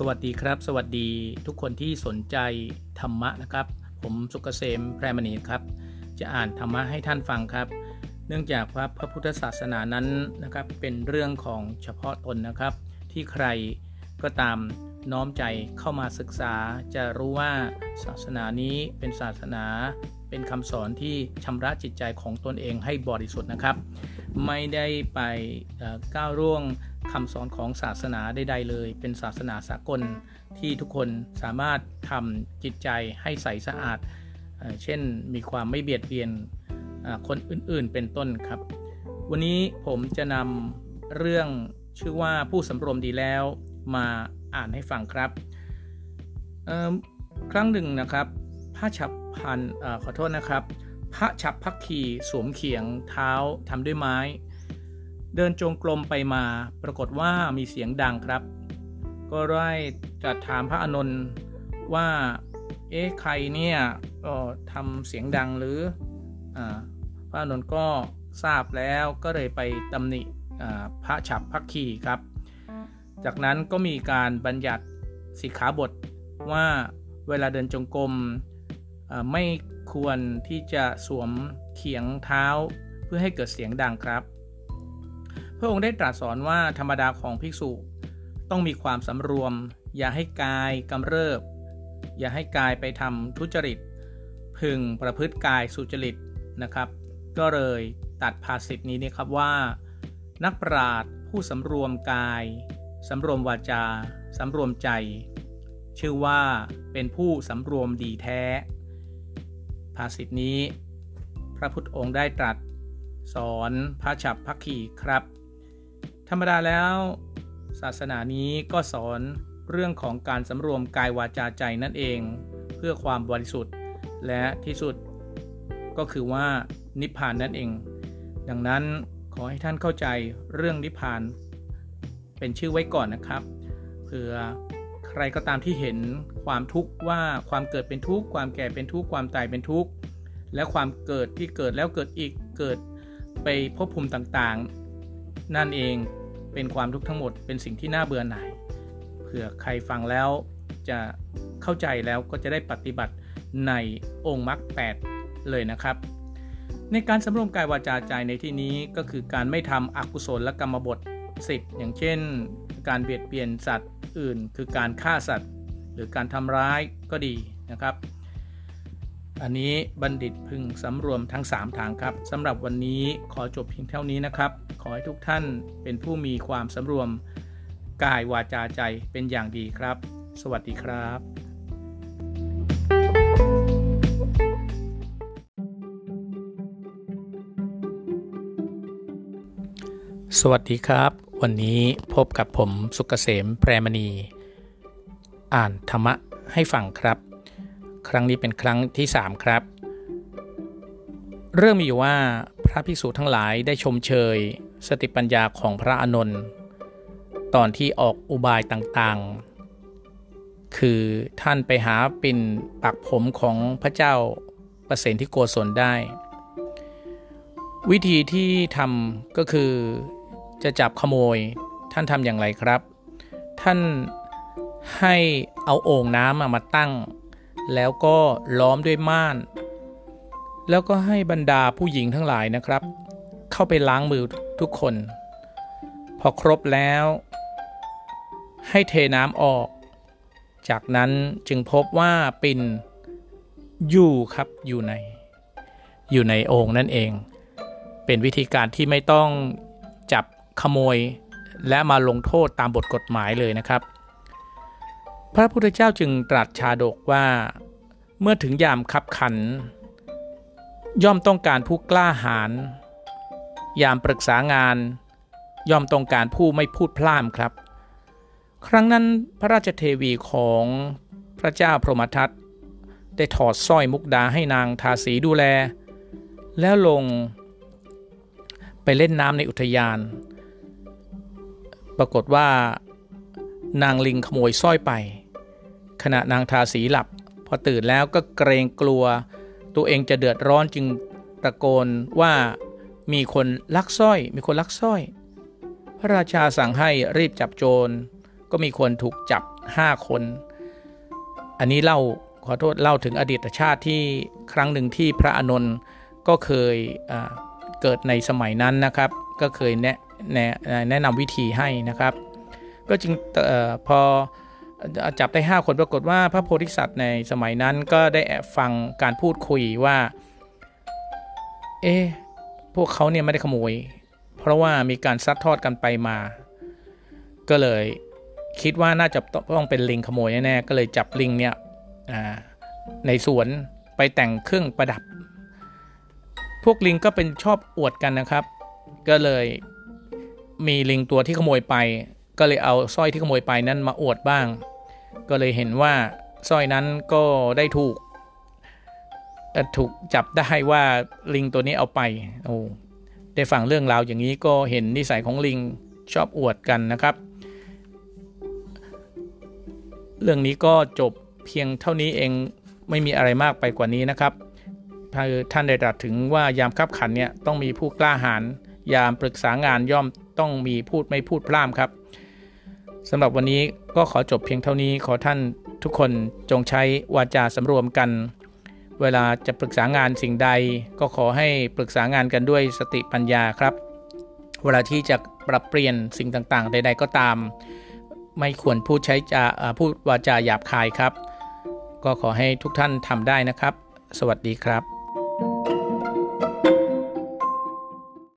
สวัสดีครับ สวัสดีทุกคนที่สนใจธรรมะนะครับ ผมสุกเกษมแพรมณีครับ จะอ่านธรรมะให้ท่านฟังครับ เนื่องจากว่าพระพุทธศาสนานั้นนะครับเป็นเรื่องของเฉพาะตนนะครับ ที่ใครก็ตามน้อมใจเข้ามาศึกษา จะรู้ว่าศาสนานี้เป็นศาสนาเป็นคำสอนที่ชำระจิตใจของตนเองให้บริสุทธิ์นะครับ ไม่ได้ไปก้าวร่วง คำสอนของศาสนาใดๆเลย เป็นศาสนาสากลที่ทุกคนสามารถทำจิตใจให้ใสสะอาด เช่นมีความไม่เบียดเบียนคนอื่นๆเป็นต้นครับ วันนี้ผมจะนำเรื่องชื่อว่าผู้สำรวมดีแล้วมาอ่านให้ฟังครับครั้งหนึ่งนะครับพระฉับพันอขอโทษนะครับ พระฉับพักขีสวมเขียงเท้าทำด้วยไม้ เดินจงกรมไปมา ปรากฏว่ามีเสียงดังครับ ก็ได้จัดถามพระอนุนว่า เอ๊ะใครเนี่ยก็ทำเสียงดังหรืออพระอนุนก็ทราบแล้วก็เลยไปตำหนิพระฉับพักขีครับ จากนั้นก็มีการบัญญัติสิกขาบทว่าเวลาเดินจงกรมไม่ควรที่จะสวมเขียงเท้าเพื่อให้เกิดเสียงดังครับ พระองค์ได้ตรัสสอนว่าธรรมดาของภิกษุต้องมีความสำรวม อย่าให้กายกำเริบ อย่าให้กายไปทำทุจริต พึงประพฤติกายสุจริตนะครับ ก็เลยตัดภาษิตนี้นะครับว่า นักปราดผู้สำรวมกายสำรวมวาจาสำรวมใจ ชื่อว่าเป็นผู้สำรวมดีแท้ ภาษิตนี้ พระพุทธองค์ได้ตรัส สอนพระฉับพักขีครับ ธรรมดาแล้วศาสนานี้ก็สอนเรื่องของการสำรวมกายวาจาใจนั่นเอง เพื่อความบริสุทธิ์และที่สุดก็คือว่านิพพานนั่นเอง ดังนั้นขอให้ท่านเข้าใจเรื่องนิพพาน เป็นชื่อไว้ก่อนนะครับ เผื่อใครก็ตามที่เห็นความทุกข์ว่าความเกิดเป็นทุกข์ความแก่เป็นทุกข์ความตายเป็นทุกข์และความเกิดที่เกิดแล้วเกิดอีกเกิดไปพบภูมิต่าง นั่นเองเป็นความทุกข์ทั้งหมดเป็นสิ่งที่น่าเบื่อหน่ายเผื่อใครฟังแล้วจะเข้าใจแล้วก็จะได้ปฏิบัติในองค์มรรคแเลยนะครับ ในการสำรวมกายวาจาใจในที่นี้ก็คือการไม่ทำอกุศลและกรรมบท 10 อย่างเช่น การเบียดเบียนสัตว์อื่น คือการฆ่าสัตว์ หรือการทำร้ายก็ดีนะครับ อันนี้บัณฑิตพึงสำรวมทั้ง 3 ทางครับสำหรับวันนี้ขอจบเพียงเท่านี้นะครับ ขอให้ทุกท่านเป็นผู้มีความสำรวมกายวาจาใจเป็นอย่างดีครับ สวัสดีครับสวัสดีครับ วันนี้พบกับผมสุกเกษมแพรมณี อ่านธรรมะให้ฟังครับ ครั้งนี้เป็นครั้งที่ 3 ครับ เรื่องมีอยู่ว่าพระภิกษุทั้งหลายได้ชมเชย สติปัญญาของพระอานนท์ตอนที่ออกอุบายต่างๆ คือท่านไปหาปิ่นปักผมของพระเจ้าประเสนที่โกศลได้ วิธีที่ทำก็คือจะจับขโมยท่านทำอย่างไรครับ ท่านให้เอาโอ่งน้ำมาตั้ง แล้วก็ล้อมด้วยม่าน แล้วก็ให้บรรดาผู้หญิงทั้งหลายนะครับ เข้าไปล้างมือทุกคน พอครบแล้ว ให้เทน้ำออก จากนั้นจึงพบว่าปินอยู่ครับอยู่ใน อยู่ในโอ่งนั่นเอง เป็นวิธีการที่ไม่ต้องจับขโมย และมาลงโทษตามบทกฎหมายเลยนะครับ พระพุทธเจ้าจึงตรัสชาดกว่า เมื่อถึงยามขับขัน ย่อมต้องการผู้กล้าหาญยามปรึกษางาน ย่อมต้องการผู้ไม่พูดพล่ามครับ ครั้งนั้นพระราชเทวีของพระเจ้าพรหมทัตได้ถอดสร้อยมุกดาให้นางทาสีดูแล แล้วลงไปเล่นน้ำในอุทยาน ปรากฏว่า นางลิงขโมยสร้อยไป ขณะนางทาสีหลับ พอตื่นแล้วก็เกรงกลัว ตัวเองจะเดือดร้อนจึงตะโกนว่ามีคนลักสร้อย มีคนลักสร้อย พระราชาสั่งให้รีบจับโจร ก็มีคนถูกจับ5คน อันนี้เล่าขอโทษเล่าถึงอดีตชาติที่ครั้งหนึ่งที่พระอานนท์ก็เคยเกิดในสมัยนั้นนะครับ ก็เคยแนะแนะแนะนำวิธีให้นะครับ ก็จึงออพอจับได้ 5 คนปรากฏว่าพระโพธิสัตว์ในสมัยนั้นก็ได้แอบฟังการพูดคุยว่า เอ๊พวกเขาเนี่ยไม่ได้ขโมย เพราะว่ามีการซัดทอดกันไปมา ก็เลยคิดว่าน่าจะต้องเป็นลิงขโมยแน่ๆก็เลยจับลิงเนี่ยในสวนไปแต่งเครื่องประดับ พวกลิงก็เป็นชอบอวดกันนะครับ ก็เลยมีลิงตัวที่ขโมยไป ก็เลยเอาสร้อยที่ขโมยไปนั้นมาอวดบ้าง ก็เลยเห็นว่าสร้อยนั้นก็ได้ถูกถูกจับได้ว่าลิงตัวนี้เอาไปโอ้ได้ฟังเรื่องราวอย่างนี้ก็เห็นนิสัยของลิงชอบอวดกันนะครับ เรื่องนี้ก็จบเพียงเท่านี้เองไม่มีอะไรมากไปกว่านี้นะครับท่านได้ตรัสถึงว่ายามคับขันเนี่ยต้องมีผู้กล้าหาญยามปรึกษางานย่อมต้องมีพูดไม่พูดพร่ำครับ สำหรับวันนี้ก็ขอจบเพียงเท่านี้ขอท่านทุกคนจงใช้วาจาสำรวมกัน เวลาจะปรึกษางานสิ่งใด ก็ขอให้ปรึกษางานกันด้วยสติปัญญาครับ เวลาที่จะปรับเปลี่ยนสิ่งต่างๆ ใด ๆ ก็ตาม ไม่ควรพูดใช้จาพูดวาจาหยาบคายครับ ก็ขอให้ทุกท่านทำได้นะครับ สวัสดีครับ